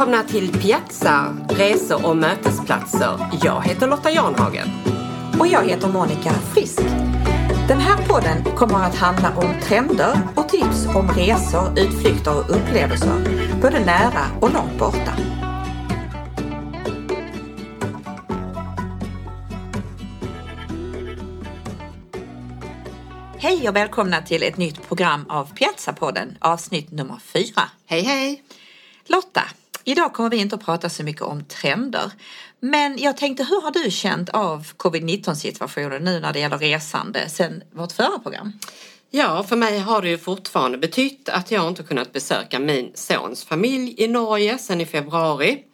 Välkomna till Piazza, resor och mötesplatser. Jag heter Lotta Janhagen. Och jag heter Monica Frisk. Den här podden kommer att handla om trender och tips om resor, utflykter och upplevelser, både nära och långt borta. Hej och välkomna till ett nytt program av Piazza-podden, avsnitt nummer fyra. Hej hej! Lotta, idag kommer vi inte att prata så mycket om trender. Men jag tänkte, hur har du känt av covid-19 situationen nu när det gäller resande sedan vårt förra program? Ja, för mig har det ju fortfarande betytt att jag inte kunnat besöka min sons familj i Norge sedan i februari.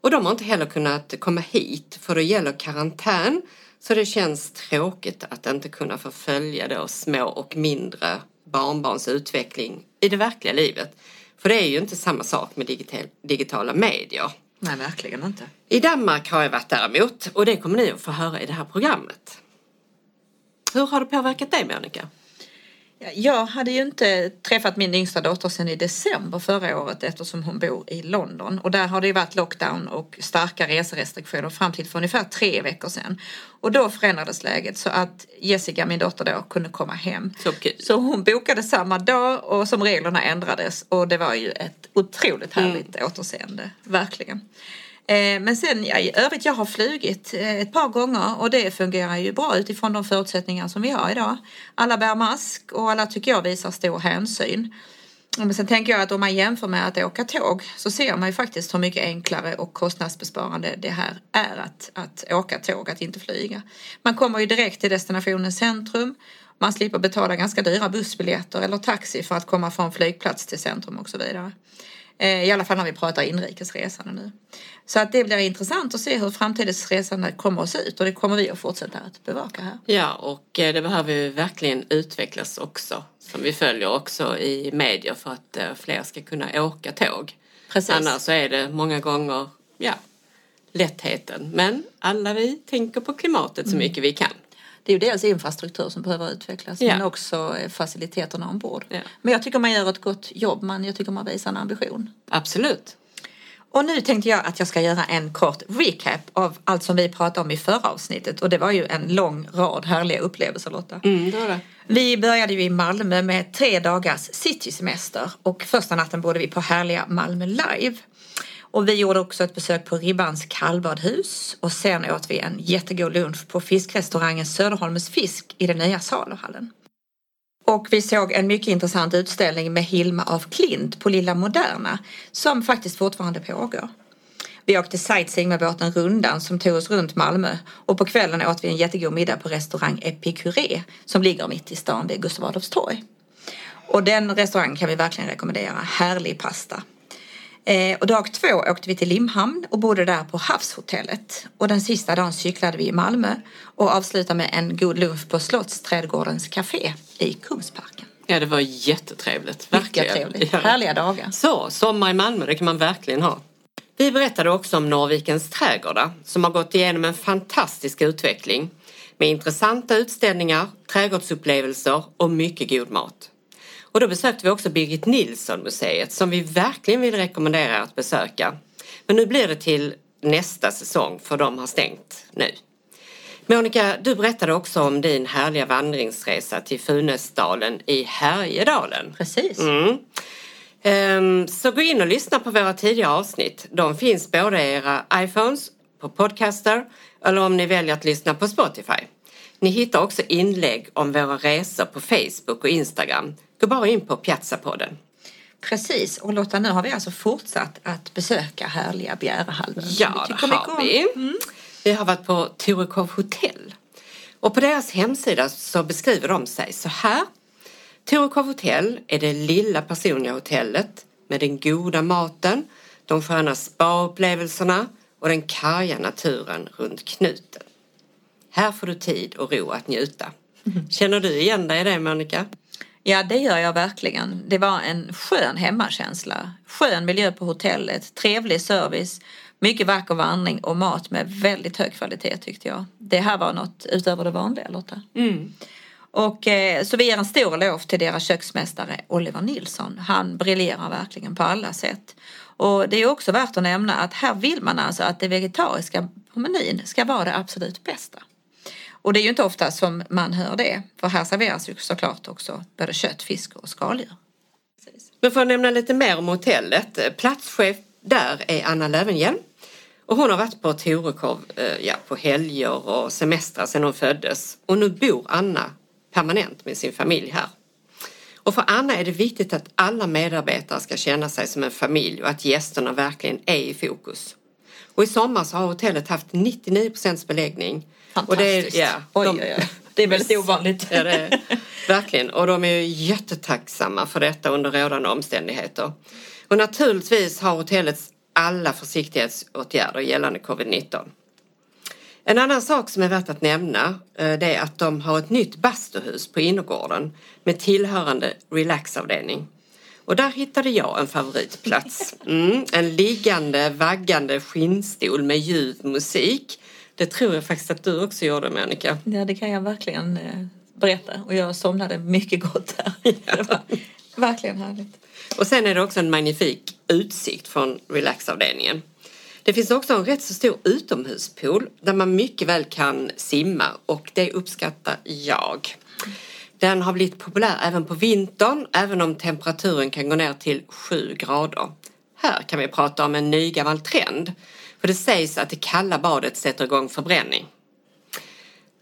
Och de har inte heller kunnat komma hit för det gäller karantän. Så det känns tråkigt att inte kunna få följa då små och mindre barnbarns utveckling i det verkliga livet. För det är ju inte samma sak med digital, digitala medier. Nej, verkligen inte. I Danmark har jag varit däremot och det kommer ni att få höra i det här programmet. Hur har det påverkat dig Monica? Jag hade ju inte träffat min yngsta dotter sedan i december förra året eftersom hon bor i London och där har det ju varit lockdown och starka reserestriktioner fram till för ungefär tre veckor sedan. Och då förändrades läget så att Jessica, min dotter då, kunde komma hem. Så kul. Så hon bokade samma dag och som reglerna ändrades och det var ju ett otroligt härligt mm. återseende, verkligen. Eh, men sen ja, i övrigt, jag har flugit eh, ett par gånger och det fungerar ju bra utifrån de förutsättningar som vi har idag. Alla bär mask och alla tycker jag visar stor hänsyn. Men sen tänker jag att om man jämför med att åka tåg så ser man ju faktiskt hur mycket enklare och kostnadsbesparande det här är att, att åka tåg, att inte flyga. Man kommer ju direkt till destinationens centrum. Man slipper betala ganska dyra bussbiljetter eller taxi för att komma från flygplats till centrum och så vidare. Eh, I alla fall när vi pratar inrikesresande nu. Så att det blir intressant att se hur framtidens resande kommer att se ut och det kommer vi att fortsätta att bevaka här. Ja och eh, det behöver ju verkligen utvecklas också som vi följer också i medier för att eh, fler ska kunna åka tåg. Precis. Annars så är det många gånger ja, lättheten. Men alla vi tänker på klimatet så mycket vi kan. Det är ju dels infrastruktur som behöver utvecklas Ja. men också eh, faciliteterna ombord. Ja. Men jag tycker man gör ett gott jobb, man, jag tycker man visar en ambition. Absolut. Och nu tänkte jag att jag ska göra en kort recap av allt som vi pratade om i förra avsnittet och det var ju en lång rad härliga upplevelser Lotta. Mm, det det. Vi började ju i Malmö med tre dagars citysemester och första natten bodde vi på härliga Malmö Live. Och vi gjorde också ett besök på Ribbans kallbadhus och sen åt vi en jättegod lunch på fiskrestaurangen Söderholmens fisk i den nya saluhallen. Och vi såg en mycket intressant utställning med Hilma af Klint på Lilla Moderna som faktiskt fortfarande pågår. Vi åkte sightseeing med båten Rundan som tog oss runt Malmö och på kvällen åt vi en jättegod middag på restaurang Epicuré som ligger mitt i stan vid Gustav Adolfs torg. Och den restaurangen kan vi verkligen rekommendera. Härlig pasta. Eh, och dag två åkte vi till Limhamn och bodde där på Havshotellet. Och den sista dagen cyklade vi i Malmö och avslutade med en god lunch på Slottsträdgårdens café i Kungsparken. Ja det var jättetrevligt. Verkligen. trevligt. Ja. Härliga dagar. Så, sommar i Malmö, det kan man verkligen ha. Vi berättade också om Norrvikens trädgårdar som har gått igenom en fantastisk utveckling med intressanta utställningar, trädgårdsupplevelser och mycket god mat. Och då besökte vi också Birgit Nilsson museet som vi verkligen vill rekommendera att besöka. Men nu blir det till nästa säsong för de har stängt nu. Monica, du berättade också om din härliga vandringsresa till Funäsdalen i Härjedalen. Precis. Mm. Ehm, Så gå in och lyssna på våra tidigare avsnitt. De finns både i era iPhones, på Podcaster eller om ni väljer att lyssna på Spotify. Ni hittar också inlägg om våra resor på Facebook och Instagram. Gå bara in på Piazzapodden. Precis. Och Lotta, nu har vi alltså fortsatt att besöka härliga Bjärehalvön. Ja, det har vi. Vi har varit på Torekov hotell. Och på deras hemsida så beskriver de sig så här. Torekov hotell är det lilla personliga hotellet med den goda maten, de sköna spaupplevelserna och den karga naturen runt knuten. Här får du tid och ro att njuta. Känner du igen dig i det Monica? Ja, det gör jag verkligen. Det var en skön hemmakänsla. Skön miljö på hotellet, trevlig service, mycket vacker vandring och mat med väldigt hög kvalitet tyckte jag. Det här var något utöver det vanliga Lotta. Och, eh, så vi ger en stor lov till deras köksmästare Oliver Nilsson. Han briljerar verkligen på alla sätt. Och det är också värt att nämna att här vill man alltså att det vegetariska på menyn ska vara det absolut bästa. Och det är ju inte ofta som man hör det, för här serveras ju såklart också både kött, fisk och skaldjur. Men för att nämna lite mer om hotellet, platschef där är Anna Lövenhjelm. Och hon har varit på Torekov eh, ja, på helger och semestrar sedan hon föddes. Och nu bor Anna permanent med sin familj här. Och för Anna är det viktigt att alla medarbetare ska känna sig som en familj och att gästerna verkligen är i fokus. Och i sommar så har hotellet haft 99 procents beläggning. Fantastiskt. Och det är, ja, oj, de, oj, oj. Det är väldigt ovanligt. Ja, det är, verkligen. Och de är jättetacksamma för detta under rådande omständigheter. Och naturligtvis har hotellets alla försiktighetsåtgärder gällande covid-19. En annan sak som är värt att nämna eh, det är att de har ett nytt bastuhus på innergården med tillhörande relaxavdelning. Och där hittade jag en favoritplats. Mm, en liggande, vaggande skinnstol med ljuv musik. Det tror jag faktiskt att du också gjorde Monica. Ja, det kan jag verkligen eh, berätta. Och jag somnade mycket gott där. Det var verkligen härligt. Och sen är det också en magnifik utsikt från relaxavdelningen. Det finns också en rätt så stor utomhuspool där man mycket väl kan simma och det uppskattar jag. Den har blivit populär även på vintern även om temperaturen kan gå ner till 7 grader. Här kan vi prata om en nygammal trend för det sägs att det kalla badet sätter igång förbränning.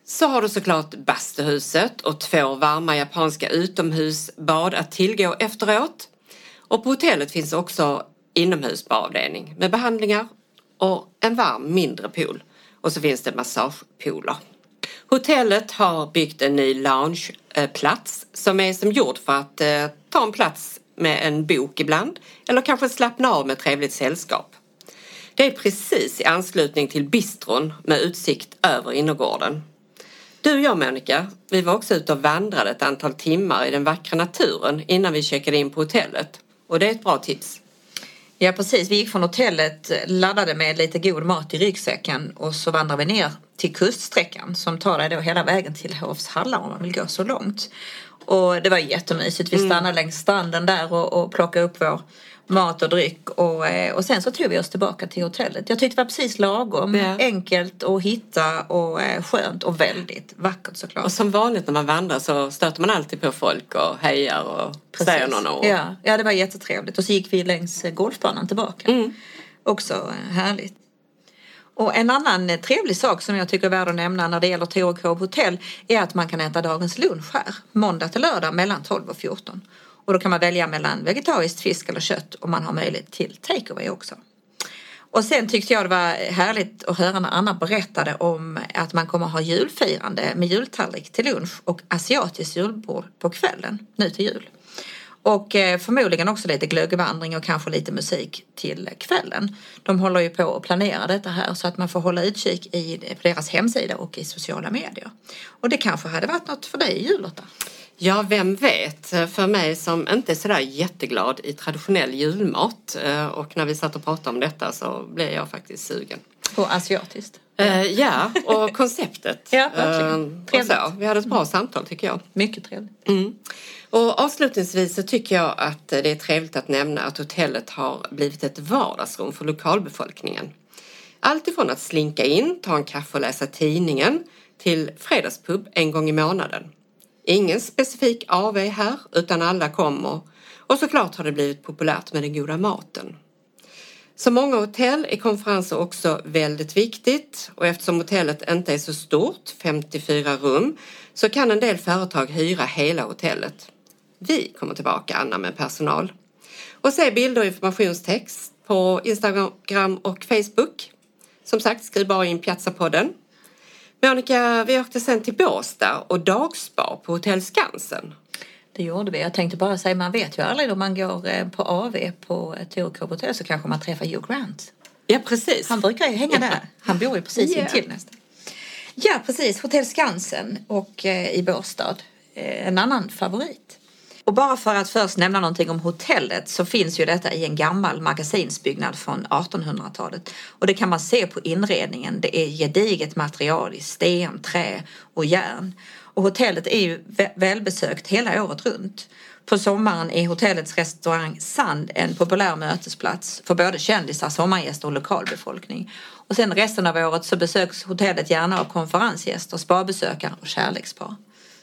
Så har du såklart bastuhuset och två varma japanska utomhusbad att tillgå efteråt. Och på hotellet finns också inomhusbadavdelning med behandlingar och en varm mindre pool. Och så finns det massagepooler. Hotellet har byggt en ny loungeplats som är som gjord för att eh, ta en plats med en bok ibland eller kanske slappna av med trevligt sällskap. Det är precis i anslutning till bistron med utsikt över innergården. Du och jag Monica, vi var också ute och vandrade ett antal timmar i den vackra naturen innan vi checkade in på hotellet. Och det är ett bra tips. Ja precis, vi gick från hotellet laddade med lite god mat i ryggsäcken och så vandrar vi ner till kuststräckan som tar dig då hela vägen till Hovshalla om man vill gå så långt. Och det var jättemysigt. Vi stannade mm. längs stranden där och, och plockade upp vår mat och dryck och, eh, och sen så tog vi oss tillbaka till hotellet. Jag tyckte det var precis lagom, ja. enkelt att hitta och eh, skönt och väldigt vackert såklart. Och som vanligt när man vandrar så stöter man alltid på folk och hejar och precis. säger några ord. Ja. ja, det var jättetrevligt och så gick vi längs eh, golfbanan tillbaka. Mm. Också härligt. Och en annan trevlig sak som jag tycker är värd att nämna när det gäller Torekov hotell är att man kan äta dagens lunch här, måndag till lördag mellan 12 och 14. Och då kan man välja mellan vegetariskt fisk eller kött och man har möjlighet till takeaway också. Och sen tyckte jag det var härligt att höra när Anna berättade om att man kommer ha julfirande med jultallrik till lunch och asiatiskt julbord på kvällen nu till jul. Och eh, förmodligen också lite glöggvandring och kanske lite musik till kvällen. De håller ju på att planera detta här så att man får hålla utkik i, på deras hemsida och i sociala medier. Och det kanske hade varit något för dig Jullotta? Ja, vem vet? För mig som inte är sådär jätteglad i traditionell julmat eh, och när vi satt och pratade om detta så blev jag faktiskt sugen. På asiatiskt? Uh, ja, och konceptet. ja, verkligen. Uh, så. Vi hade ett bra mm. samtal tycker jag. Mycket trevligt. Mm. Och avslutningsvis så tycker jag att det är trevligt att nämna att hotellet har blivit ett vardagsrum för lokalbefolkningen. Allt ifrån att slinka in, ta en kaffe och läsa tidningen till fredagspub en gång i månaden. Ingen specifik AV här utan alla kommer och såklart har det blivit populärt med den goda maten. Som många hotell är konferenser också väldigt viktigt och eftersom hotellet inte är så stort, 54 rum, så kan en del företag hyra hela hotellet. Vi kommer tillbaka Anna med personal. Och se bilder och informationstext på Instagram och Facebook. Som sagt, skriv bara in Piazzapodden Monica, vi åkte sen till Båstad och dagspa på Hotell Skansen. Det gjorde vi. Jag tänkte bara säga, man vet ju aldrig om man går eh, på AV på Torekov hotell så kanske man träffar Hugh Grant. Ja, precis. Han brukar ju hänga där. Han bor ju precis yeah. intill nästan. Ja, precis. Hotell Skansen och eh, i Båstad. Eh, en annan favorit. Och bara för att först nämna någonting om hotellet så finns ju detta i en gammal magasinsbyggnad från 1800-talet. Och det kan man se på inredningen. Det är gediget material i sten, trä och järn. Och hotellet är ju välbesökt hela året runt. På sommaren är hotellets restaurang Sand en populär mötesplats för både kändisar, sommargäster och lokalbefolkning. Och sen resten av året så besöks hotellet gärna av konferensgäster, spabesökare och kärlekspar.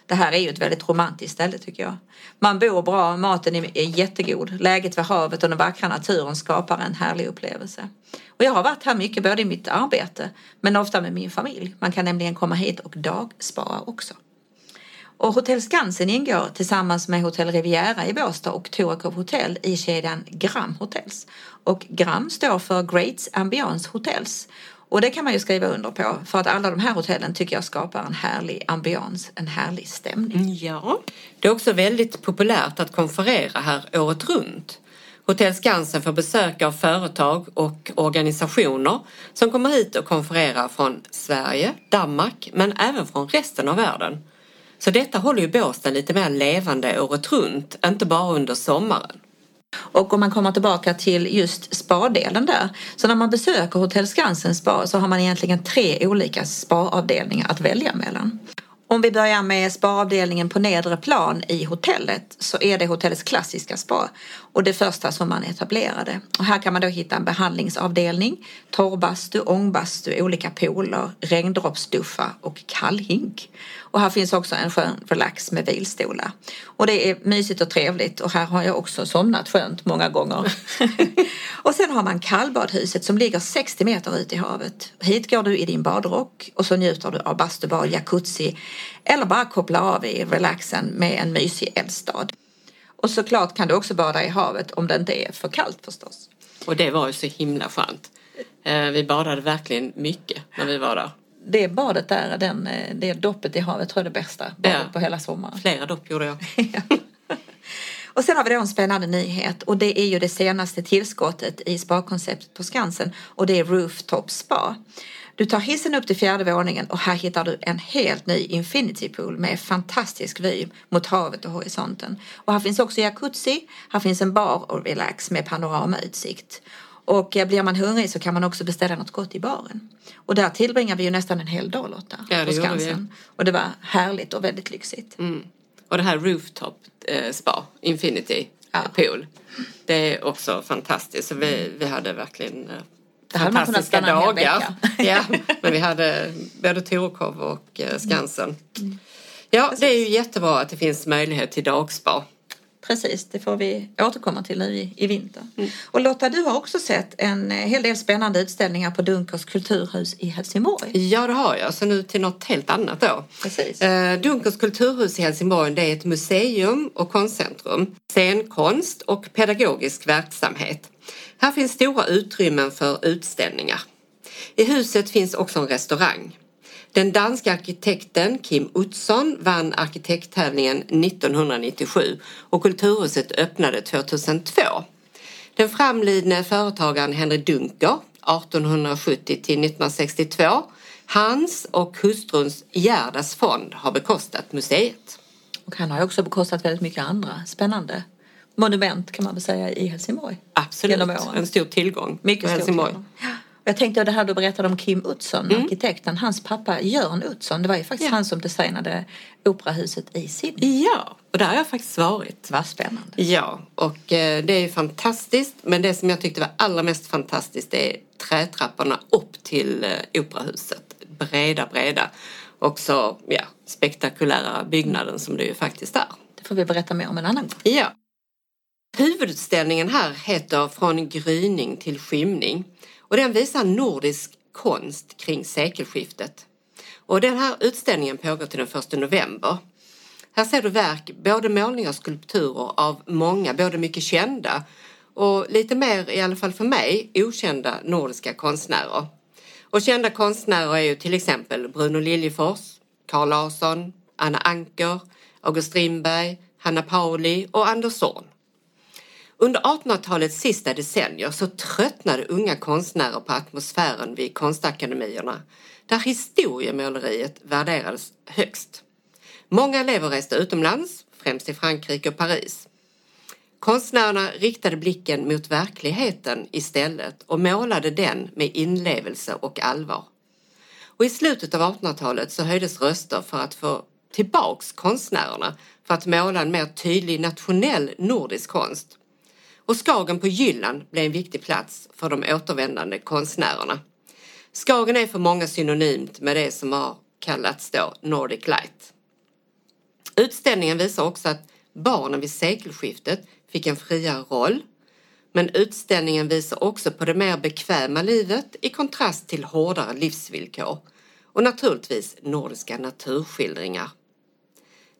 Det här är ju ett väldigt romantiskt ställe tycker jag. Man bor bra, maten är jättegod, läget vid havet och den vackra naturen skapar en härlig upplevelse. Och jag har varit här mycket både i mitt arbete men ofta med min familj. Man kan nämligen komma hit och dagspara också. Och Hotell Skansen ingår tillsammans med Hotell Riviera i Båstad och Torekov Hotel i kedjan Gram Hotels. Och Gram står för Greats Ambiance Hotels. Och det kan man ju skriva under på för att alla de här hotellen tycker jag skapar en härlig ambiance, en härlig stämning. Mm, ja, det är också väldigt populärt att konferera här året runt. Hotell Skansen får besök av företag och organisationer som kommer hit och konfererar från Sverige, Danmark men även från resten av världen. Så detta håller ju Båstad lite mer levande året runt, inte bara under sommaren. Och om man kommer tillbaka till just spadelen där. Så när man besöker Hotell Skansen spa så har man egentligen tre olika spaavdelningar att välja mellan. Om vi börjar med spaavdelningen på nedre plan i hotellet så är det hotellets klassiska spa och det första som man etablerade. Och här kan man då hitta en behandlingsavdelning, torrbastu, ångbastu, olika pooler, regndroppsduffa och kallhink. Och här finns också en skön relax med vilstolar. Och det är mysigt och trevligt och här har jag också somnat skönt många gånger. och sen har man kallbadhuset som ligger 60 meter ut i havet. Hit går du i din badrock och så njuter du av bastubad, jacuzzi eller bara koppla av i relaxen med en mysig eldstad. Och såklart kan du också bada i havet om det inte är för kallt förstås. Och det var ju så himla skönt. Eh, vi badade verkligen mycket när vi var där. Det badet där, den, eh, det doppet i havet tror jag är det bästa badet ja. på hela sommaren. Flera dopp gjorde jag. Och sen har vi då en spännande nyhet och det är ju det senaste tillskottet i spakonceptet på Skansen och det är Rooftop Spa. Du tar hissen upp till fjärde våningen och här hittar du en helt ny infinity pool med fantastisk vy mot havet och horisonten. Och här finns också jacuzzi, här finns en bar och relax med panoramautsikt. Och eh, blir man hungrig så kan man också beställa något gott i baren. Och där tillbringar vi ju nästan en hel dag Lotta. Ja, det gjorde vi. Och det var härligt och väldigt lyxigt. Mm. Och det här rooftop eh, spa, infinity ja. pool. Det är också fantastiskt. Så vi, vi hade verkligen eh, det hade fantastiska dagar. ja, men vi hade både Torekov och eh, Skansen. Mm. Ja, det är ju jättebra att det finns möjlighet till dagspa. Precis, det får vi återkomma till nu i, i vinter. Mm. Och Lotta, du har också sett en eh, hel del spännande utställningar på Dunkers kulturhus i Helsingborg. Ja, det har jag. Så nu till något helt annat då. Precis. Eh, Dunkers kulturhus i Helsingborg det är ett museum och konstcentrum, scenkonst och pedagogisk verksamhet. Här finns stora utrymmen för utställningar. I huset finns också en restaurang. Den danska arkitekten Kim Utzon vann arkitekttävlingen 1997 och Kulturhuset öppnade 2002. Den framlidne företagaren Henry Dunker 1870 till 1962 Hans och hustruns Gerdas fond har bekostat museet. Och han har också bekostat väldigt mycket andra spännande monument kan man väl säga i Helsingborg. Absolut, en stor tillgång mycket för Helsingborg. Tillgång. Jag tänkte det här du berättade om Kim Utzon, mm. arkitekten. Hans pappa Jörn Utzon, det var ju faktiskt ja. han som designade operahuset i Sydney. Ja, och där har jag faktiskt varit. Vad spännande. Ja, och eh, det är ju fantastiskt. Men det som jag tyckte var allra mest fantastiskt det är trätrapporna upp till eh, operahuset. Breda, breda. Och så, ja, spektakulära byggnaden som det ju faktiskt är. Det får vi berätta mer om en annan gång. Ja. Huvudutställningen här heter Från gryning till skymning och den visar nordisk konst kring sekelskiftet. Och den här utställningen pågår till den 1 november. Här ser du verk, både målningar och skulpturer av många, både mycket kända och lite mer, i alla fall för mig, okända nordiska konstnärer. Och kända konstnärer är ju till exempel Bruno Liljefors, Carl Larsson, Anna Anker, August Strindberg, Hanna Pauli och Anders Zorn. Under 1800-talets sista decennier så tröttnade unga konstnärer på atmosfären vid konstakademierna där historiemåleriet värderades högst. Många elever reste utomlands, främst till Frankrike och Paris. Konstnärerna riktade blicken mot verkligheten istället och målade den med inlevelse och allvar. Och I slutet av 1800-talet så höjdes röster för att få tillbaks konstnärerna för att måla en mer tydlig nationell nordisk konst. Och Skagen på Jylland blev en viktig plats för de återvändande konstnärerna. Skagen är för många synonymt med det som har kallats då Nordic Light. Utställningen visar också att barnen vid sekelskiftet fick en friare roll. Men utställningen visar också på det mer bekväma livet i kontrast till hårdare livsvillkor och naturligtvis nordiska naturskildringar.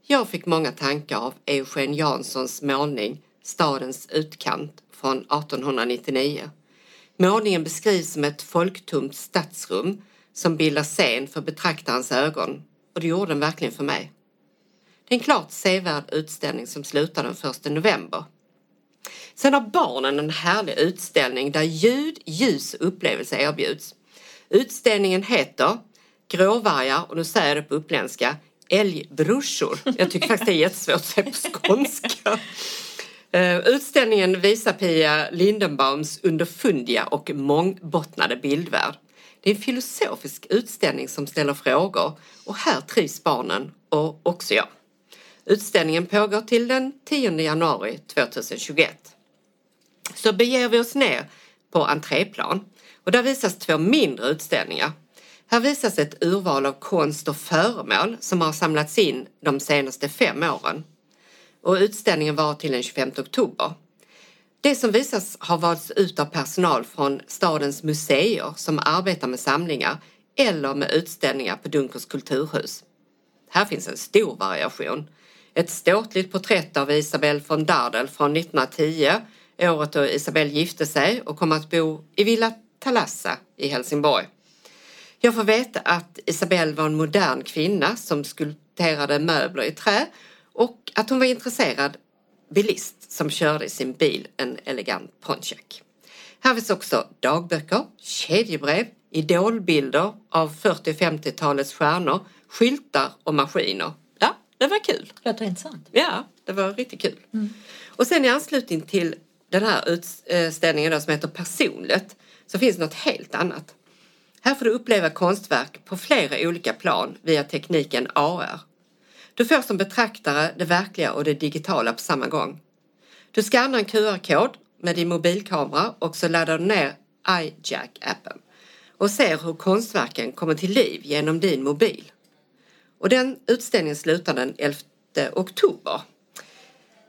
Jag fick många tankar av Eugen Janssons målning Stadens utkant från 1899. Målningen beskrivs som ett folktomt stadsrum som bildar scen för betraktarens ögon och det gjorde den verkligen för mig. Det är en klart sevärd utställning som slutar den 1 november. Sen har barnen en härlig utställning där ljud, ljus och upplevelse erbjuds. Utställningen heter Gråvargar, och nu säger jag det på uppländska, älgbrorsor. Jag tycker faktiskt det är jättesvårt att säga på skånska. Eh, utställningen visar Pia Lindenbaums underfundiga och mångbottnade bildvärld. Det är en filosofisk utställning som ställer frågor och här trivs barnen och också jag. Utställningen pågår till den 10 januari 2021. Så beger vi oss ner på entréplan och där visas två mindre utställningar. Här visas ett urval av konst och föremål som har samlats in de senaste fem åren. Och utställningen var till den 25 oktober. Det som visas har valts ut av personal från stadens museer som arbetar med samlingar eller med utställningar på Dunkers kulturhus. Här finns en stor variation. Ett ståtligt porträtt av Isabel von Dardel från 1910, året då Isabel gifte sig och kom att bo i Villa Talassa i Helsingborg. Jag får veta att Isabel var en modern kvinna som skulpterade möbler i trä och att hon var intresserad bilist som körde i sin bil en elegant Pontiac. Här finns också dagböcker, kedjebrev, idolbilder av 40 och 50-talets stjärnor, skyltar och maskiner. Ja, det var kul. Låter intressant. Ja, det var riktigt kul. Mm. Och sen i anslutning till den här utställningen då, som heter Personligt så finns något helt annat. Här får du uppleva konstverk på flera olika plan via tekniken AR. Du får som betraktare det verkliga och det digitala på samma gång. Du skannar en QR-kod med din mobilkamera och så laddar du ner iJack-appen och ser hur konstverken kommer till liv genom din mobil. Och den utställningen slutar den 11 oktober.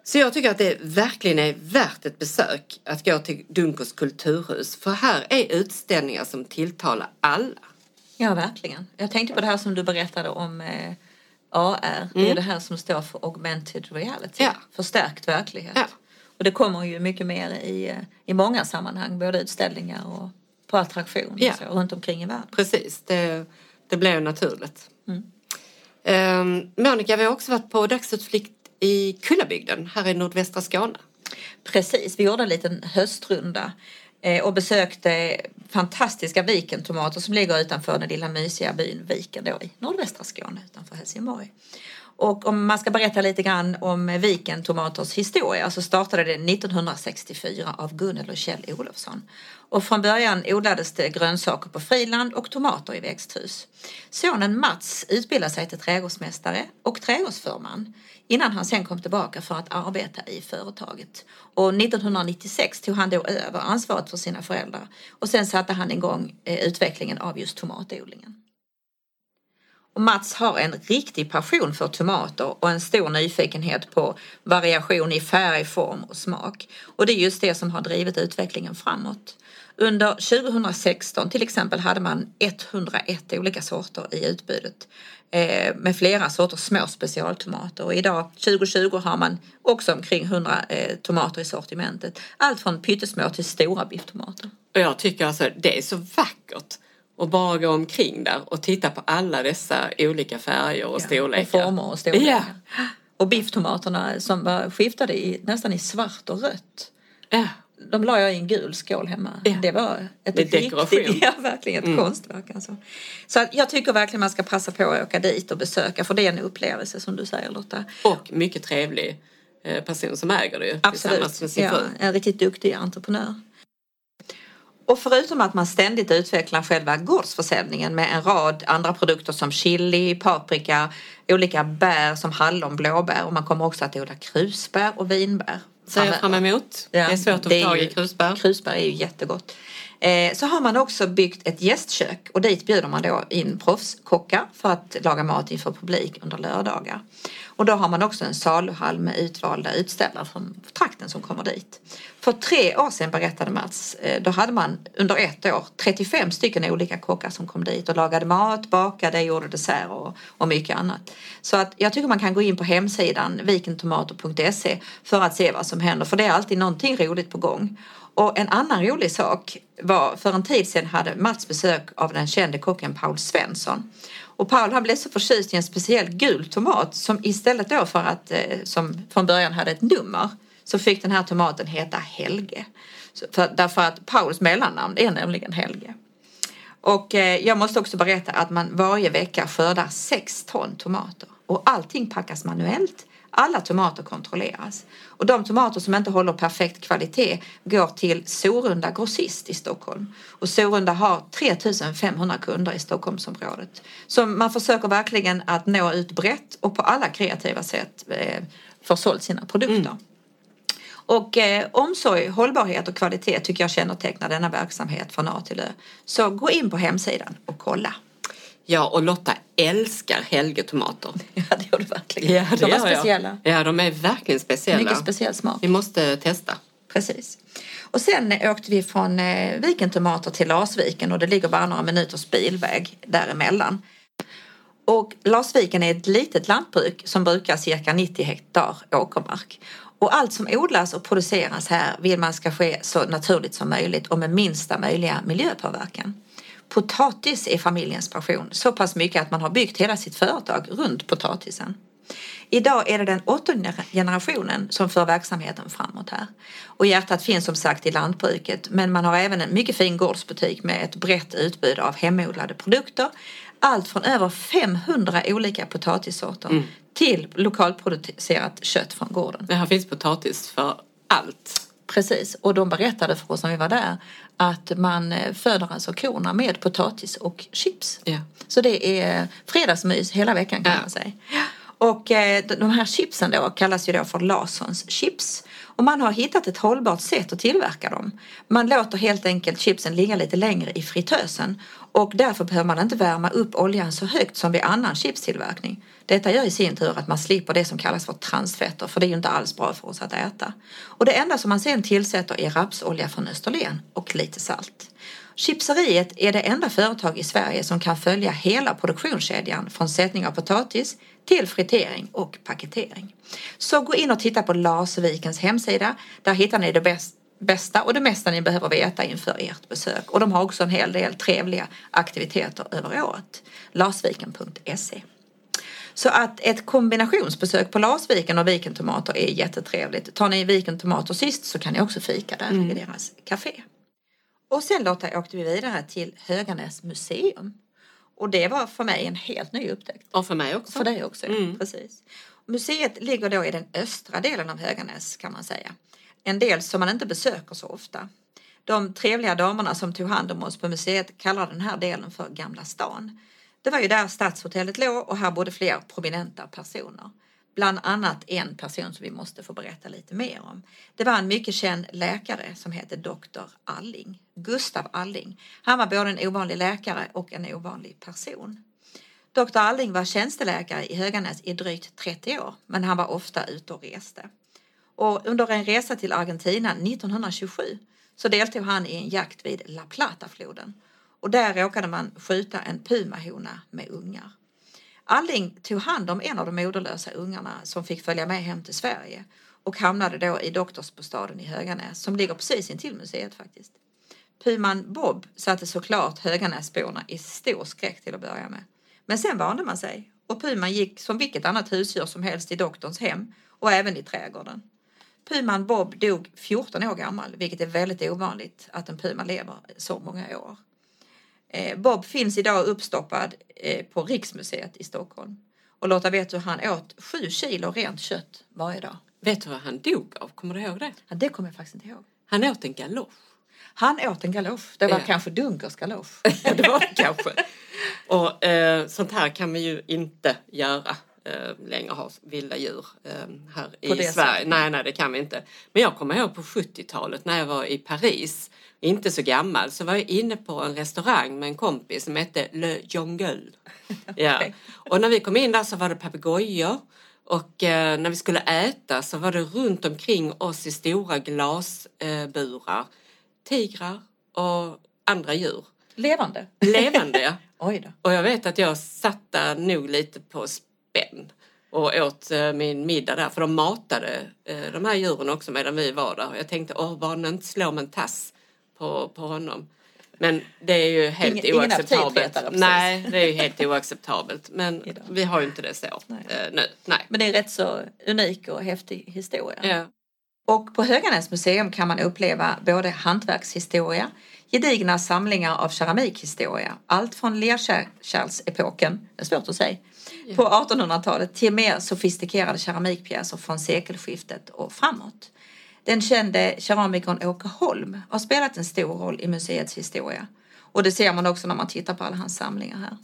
Så jag tycker att det verkligen är värt ett besök att gå till Dunkers kulturhus för här är utställningar som tilltalar alla. Ja, verkligen. Jag tänkte på det här som du berättade om eh, AR. Det är mm. det här som står för augmented reality, ja. förstärkt verklighet. Ja. Och det kommer ju mycket mer i, eh, i många sammanhang, både utställningar och på attraktioner ja. så, runt omkring i världen. Precis, det, det blir naturligt. Mm. Um, Monica, vi har också varit på dagsutflykt i Kullabygden här i nordvästra Skåne. Precis, vi gjorde en liten höstrunda eh, och besökte fantastiska vikentomater som ligger utanför den lilla mysiga byn Viken då i nordvästra Skåne utanför Helsingborg. Och om man ska berätta lite grann om Viken Tomaters historia så startade det 1964 av Gunnel och Kjell Olofsson. Och från början odlades det grönsaker på friland och tomater i växthus. Sonen Mats utbildade sig till trädgårdsmästare och trädgårdsförman innan han sen kom tillbaka för att arbeta i företaget. Och 1996 tog han då över ansvaret för sina föräldrar och sen satte han igång eh, utvecklingen av just tomatodlingen. Och Mats har en riktig passion för tomater och en stor nyfikenhet på variation i färg, form och smak. Och det är just det som har drivit utvecklingen framåt. Under 2016 till exempel hade man 101 olika sorter i utbudet eh, med flera sorters små specialtomater och idag 2020 har man också omkring 100 eh, tomater i sortimentet. Allt från pyttesmå till stora bifftomater. Och jag tycker alltså det är så vackert och bara gå omkring där och titta på alla dessa olika färger och ja, storlekar. Och former och storlekar. Ja. Och bifftomaterna som var skiftade i, nästan i svart och rött. Ja. De la jag i en gul skål hemma. Ja. Det var ett det riktigt, ja, verkligen ett mm. konstverk. Alltså. Så jag tycker verkligen man ska passa på att åka dit och besöka för det är en upplevelse som du säger Lotta. Och mycket trevlig eh, person som äger det ju. Absolut, ja, en riktigt duktig entreprenör. Och förutom att man ständigt utvecklar själva gårdsförsäljningen med en rad andra produkter som chili, paprika, olika bär som hallon, blåbär och man kommer också att odla krusbär och vinbär. Ser jag fram emot. Ja, det är svårt att få tag i krusbär. Krusbär är ju jättegott. Eh, så har man också byggt ett gästkök och dit bjuder man då in proffskockar för att laga mat inför publik under lördagar. Och då har man också en saluhall med utvalda utställare från trakten som kommer dit. För tre år sedan berättade Mats, eh, då hade man under ett år 35 stycken olika kockar som kom dit och lagade mat, bakade, gjorde dessert och, och mycket annat. Så att jag tycker man kan gå in på hemsidan vikentomater.se för att se vad som händer för det är alltid någonting roligt på gång. Och en annan rolig sak var för en tid sedan hade Mats besök av den kände kocken Paul Svensson. Och Paul han blev så förtjust i en speciell gul tomat som istället då för att, eh, som från början hade ett nummer, så fick den här tomaten heta Helge. För, därför att Pauls mellannamn är nämligen Helge. Och eh, jag måste också berätta att man varje vecka skördar 6 ton tomater och allting packas manuellt alla tomater kontrolleras. Och de tomater som inte håller perfekt kvalitet går till Sorunda Grossist i Stockholm. Och Sorunda har 3500 kunder i Stockholmsområdet. Så man försöker verkligen att nå ut brett och på alla kreativa sätt eh, få sålt sina produkter. Mm. Och eh, omsorg, hållbarhet och kvalitet tycker jag kännetecknar denna verksamhet från A till Ö. Så gå in på hemsidan och kolla. Ja, och Lotta älskar helgetomater. Ja, det gör du verkligen. Ja, de är speciella. Jag. Ja, de är verkligen speciella. Mycket speciell smak. Vi måste testa. Precis. Och sen åkte vi från eh, Vikentomater till Larsviken och det ligger bara några minuters bilväg däremellan. Och Larsviken är ett litet lantbruk som brukar cirka 90 hektar åkermark. Och allt som odlas och produceras här vill man ska ske så naturligt som möjligt och med minsta möjliga miljöpåverkan. Potatis är familjens passion, så pass mycket att man har byggt hela sitt företag runt potatisen. Idag är det den åttonde generationen som för verksamheten framåt här. Och hjärtat finns som sagt i lantbruket men man har även en mycket fin gårdsbutik med ett brett utbud av hemodlade produkter. Allt från över 500 olika potatissorter mm. till lokalproducerat kött från gården. Det här finns potatis för allt. Precis, och de berättade för oss när vi var där att man eh, föder alltså korna med potatis och chips. Ja. Så det är fredagsmys hela veckan kan ja. man säga. Och eh, de här chipsen då kallas ju då för Larssons chips. Och man har hittat ett hållbart sätt att tillverka dem. Man låter helt enkelt chipsen ligga lite längre i fritösen och därför behöver man inte värma upp oljan så högt som vid annan chipstillverkning. Detta gör i sin tur att man slipper det som kallas för transfetter för det är ju inte alls bra för oss att äta. Och det enda som man sen tillsätter är rapsolja från Österlen och lite salt. Chipseriet är det enda företag i Sverige som kan följa hela produktionskedjan från sättning av potatis till fritering och paketering. Så gå in och titta på Larsvikens hemsida. Där hittar ni det bästa och det mesta ni behöver veta inför ert besök. Och de har också en hel del trevliga aktiviteter över året. Larsviken.se så att ett kombinationsbesök på Larsviken och Vikentomater är jättetrevligt. Tar ni Vikentomater sist så kan ni också fika där mm. i deras café. Och sen Lotta åkte vi vidare till Höganäs museum. Och det var för mig en helt ny upptäckt. Och för mig också. För dig också, mm. precis. Museet ligger då i den östra delen av Höganäs kan man säga. En del som man inte besöker så ofta. De trevliga damerna som tog hand om oss på museet kallar den här delen för Gamla stan. Det var ju där Stadshotellet låg och här bodde fler prominenta personer. Bland annat en person som vi måste få berätta lite mer om. Det var en mycket känd läkare som hette Dr. Alling, Gustav Alling. Han var både en ovanlig läkare och en ovanlig person. Dr. Alling var tjänsteläkare i Höganäs i drygt 30 år, men han var ofta ute och reste. Och under en resa till Argentina 1927 så deltog han i en jakt vid La Plata-floden och där råkade man skjuta en pumahona med ungar. Alling tog hand om en av de moderlösa ungarna som fick följa med hem till Sverige och hamnade då i doktorsbostaden i Höganäs som ligger precis intill museet faktiskt. Puman Bob satte såklart Höganäsborna i stor skräck till att börja med. Men sen vande man sig och Puman gick som vilket annat husdjur som helst i doktorns hem och även i trädgården. Puman Bob dog 14 år gammal, vilket är väldigt ovanligt att en puma lever så många år. Eh, Bob finns idag uppstoppad eh, på Riksmuseet i Stockholm. Och Lotta vet du, han åt sju kilo rent kött varje dag. Vet du vad han dog av? Kommer du ihåg det? Ja, det kommer jag faktiskt inte ihåg. Han åt en galosch. Han åt en galosch. Det var Ja. kanske Dunkers galosch. Det var det kanske. Och eh, sånt här kan vi ju inte göra eh, längre, ha vilda djur eh, här På i Sverige. sättet. Nej, nej, det kan vi inte. Men jag kommer ihåg på 70-talet när jag var i Paris, inte så gammal, så var jag inne på en restaurang med en kompis som hette Le Jungle. Ja. Okej. Och när vi kom in där så var det papegojor och eh, när vi skulle äta så var det runt omkring oss i stora glasburar eh, tigrar och andra djur. Levande. Levande ja. Oj då. Och jag vet att jag satt där nog lite på spänn och åt eh, min middag där för de matade eh, de här djuren också medan vi var där. Jag tänkte, åh bara den inte slår med en tass på, på honom. Men det är ju helt Ingen- ingen oacceptabelt. precis. Nej, det är ju helt oacceptabelt. Men Idag. vi har ju inte det så Nej. eh, nu. Nej. Men det är en rätt så unik och häftig historia. Ja. Och på Höganäs museum kan man uppleva både hantverkshistoria, gedigna samlingar av keramikhistoria, allt från lerkärlsepoken, det är svårt att säga, på 1800-talet till mer sofistikerade keramikpjäser från sekelskiftet och framåt. Den kände keramikern Åke Holm har spelat en stor roll i museets historia. Och det ser man också när man tittar på alla hans samlingar här.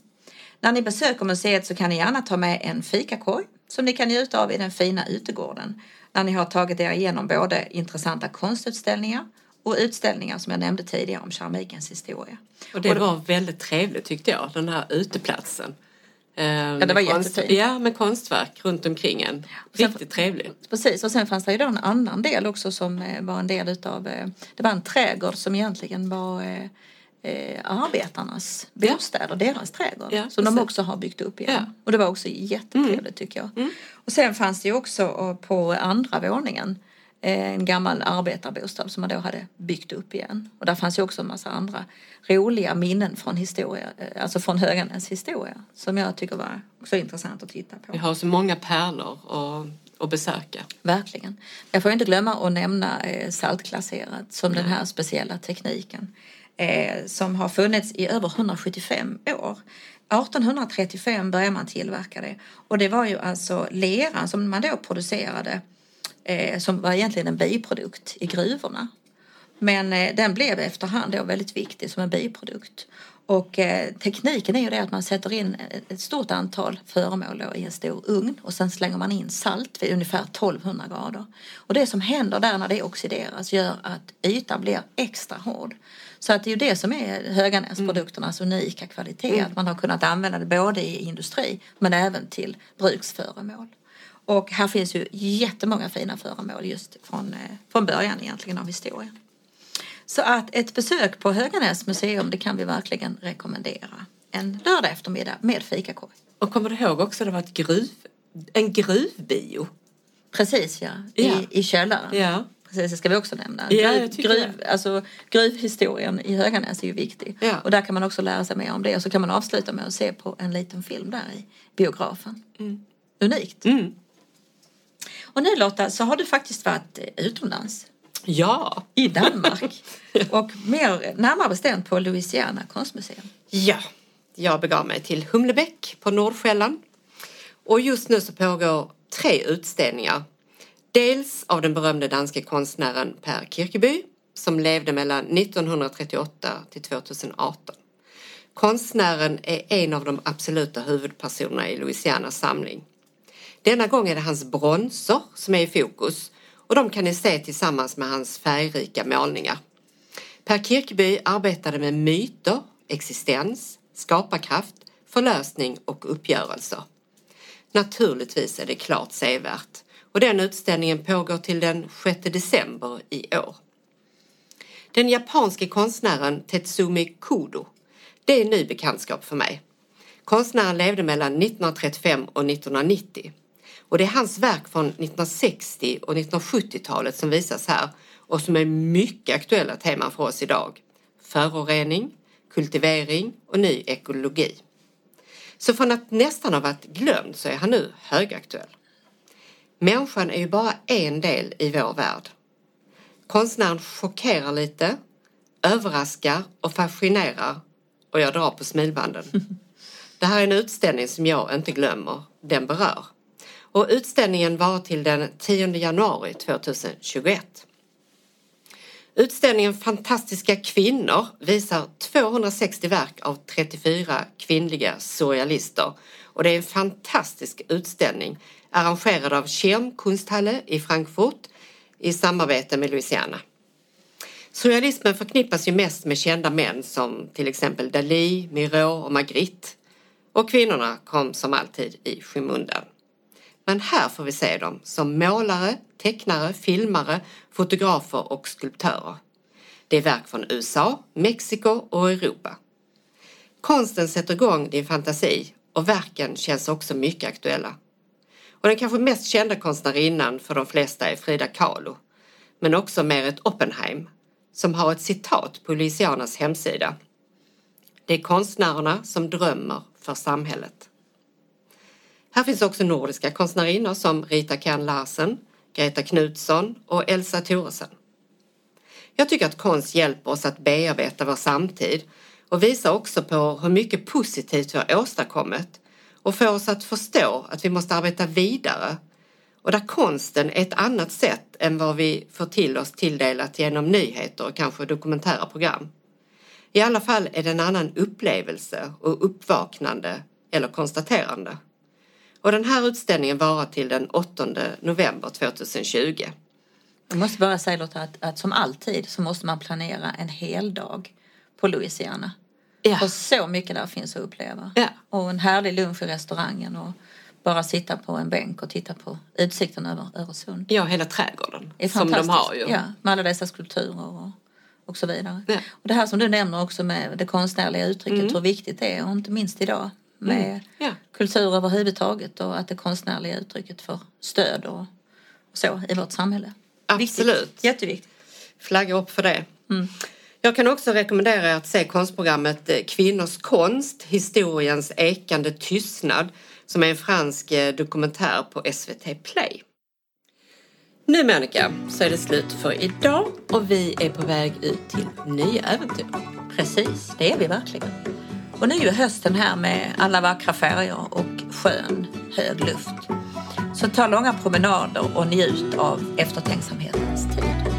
När ni besöker museet så kan ni gärna ta med en fikakorg som ni kan njuta av i den fina utegården när ni har tagit er igenom både intressanta konstutställningar och utställningar som jag nämnde tidigare om keramikens historia. Och det var väldigt trevligt tyckte jag, den här uteplatsen. Ja, det var jättefint. Ja, med konstverk runt omkring en. sen- Riktigt trevligt. Precis, och sen fanns det ju då en annan del också som eh, var en del utav, eh, det var en trädgård som egentligen var eh, eh, arbetarnas bostäder, deras trädgård. Ja, som de också har byggt upp igen. Ja. Mm. Och det var också jättetrevligt tycker jag. Och sen fanns det ju också på andra våningen en gammal arbetarbostad som man då hade byggt upp igen. Och där fanns ju också en massa andra roliga minnen från historia, eh, alltså från Höganäs historia som jag tycker var också intressant att titta på. Vi har så många pärlor att, att besöka. Verkligen. Jag får inte glömma att nämna eh, saltklasserat som den här speciella tekniken eh, som har funnits i över 175 år. 1835 började man tillverka det och det var ju alltså leran som man då producerade eh, som var egentligen en biprodukt i gruvorna. Men eh, den blev efterhand då väldigt viktig som en biprodukt. Och eh, tekniken är ju det att man sätter in ett- stort antal föremål i en stor ugn och sen slänger man in salt vid ungefär 1200 grader. Och det som händer där när det oxideras gör att ytan blir extra hård. Så att det är ju det som är Höganäsprodukternas unika kvalitet. Att man har kunnat använda det både i industri men även till bruksföremål. Och här finns ju jättemånga fina föremål just från, eh, från början egentligen av historien. Så att ett besök på Höganäs museum det kan vi verkligen rekommendera. En lördag eftermiddag med fikakorg. Och kommer du ihåg också det var ett gruv, en gruvbio? Precis ja, Ja. I, i källaren. Ja. Precis, det ska vi också nämna. Ja, Gruv, alltså, gruvhistorien i Höganäs är ju viktig. Ja. Och där kan man också lära sig mer om det. Och så kan man avsluta med att se på en liten film där i biografen. Unikt. Mm. Och nu Lotta så har du faktiskt varit eh, utomlands. Ja. I Danmark. och mer, närmare bestämt på Louisiana konstmuseum. Ja, jag begav mig till Humlebäck på Nordsjälland. Och just nu så pågår tre utställningar. Dels av den berömde danske konstnären Per Kirkeby som levde mellan 1938 till 2018. Konstnären är en av de absoluta huvudpersonerna i Louisianas samling. Denna gång är det hans bronser som är i fokus och de kan ni se tillsammans med hans färgrika målningar. Per Kirkeby arbetade med myter, existens, skaparkraft, förlösning och uppgörelser. Naturligtvis är det klart sevärt och den utställningen pågår till den 6 december i år. Den japanske konstnären Tetsumi Kudo, det är en ny bekantskap för mig. Konstnären levde mellan 1935 och 1990 och det är hans verk från 1960 och 1970-talet som visas här och som är mycket aktuella teman för oss idag. Förorening, kultivering och ny ekologi. Så från att nästan ha varit glömd så är han nu högaktuell. Människan är ju bara en del i vår värld. Konstnären chockerar lite, överraskar och fascinerar och jag drar på smilbanden. Det här är en utställning som jag inte glömmer, den berör. Och utställningen var till den 10 januari 2021. Utställningen Fantastiska kvinnor visar 260 verk av 34 kvinnliga surrealister och det är en fantastisk utställning arrangerad av Schirmkunsthalle i Frankfurt i samarbete med Louisiana. Surrealismen förknippas ju mest med kända män som till exempel Dalí, Miró och Magritte. Och kvinnorna kom som alltid i skymundan. Men här får vi se dem som målare, tecknare, filmare, fotografer och skulptörer. Det är verk från USA, Mexiko och Europa. Konsten sätter igång din fantasi och verken känns också mycket aktuella. Och den kanske mest kända konstnärinnan för de flesta är Frida Kahlo. Men också Merit Oppenheim som har ett citat på Louisianas hemsida. Det är konstnärerna som drömmer för samhället. Här finns också nordiska konstnärinnor som Rita Kern Larsen, Greta Knutsson och Elsa Thoresen. Jag tycker att konst hjälper oss att bearbeta vår samtid och visar också på hur mycket positivt vi har åstadkommit och får oss att förstå att vi måste arbeta vidare och där konsten är ett annat sätt än vad vi får till oss tilldelat genom nyheter och kanske dokumentära program. I alla fall är det en annan upplevelse och uppvaknande eller konstaterande. Och den här utställningen varar till den 8 november 2020. Jag måste bara säga Lotta att, att som alltid så måste man planera en hel dag på Louisiana. Ja. För så mycket där finns att uppleva. Ja. Och en härlig lunch i restaurangen och bara sitta på en bänk och titta på utsikten över Öresund. Ja, hela trädgården är som de har ju. Ja, med alla dessa skulpturer och, och så vidare. Ja. Och det här som du nämner också med det konstnärliga uttrycket, Mm. hur viktigt det är och inte minst idag med Mm. Ja. kultur överhuvudtaget och att det konstnärliga uttrycket får stöd och, och så i vårt samhälle. Absolut. Viktigt. Jätteviktigt. Flagga upp för det. Mm. Jag kan också rekommendera er att se konstprogrammet eh, Kvinnors konst, historiens ekande tystnad som är en fransk eh, dokumentär på SVT Play. Nu Monica så är det slut för idag och vi är på väg ut till nya äventyr. Precis, det är vi verkligen. Och nu är hösten här med alla vackra färger och skön, hög luft. Så ta långa promenader och njut av eftertänksamhetens tid.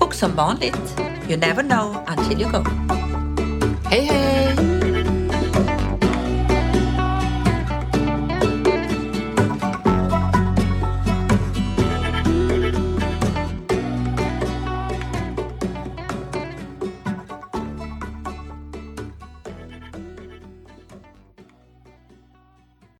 Och som vanligt, you never know until you go. Hej hej!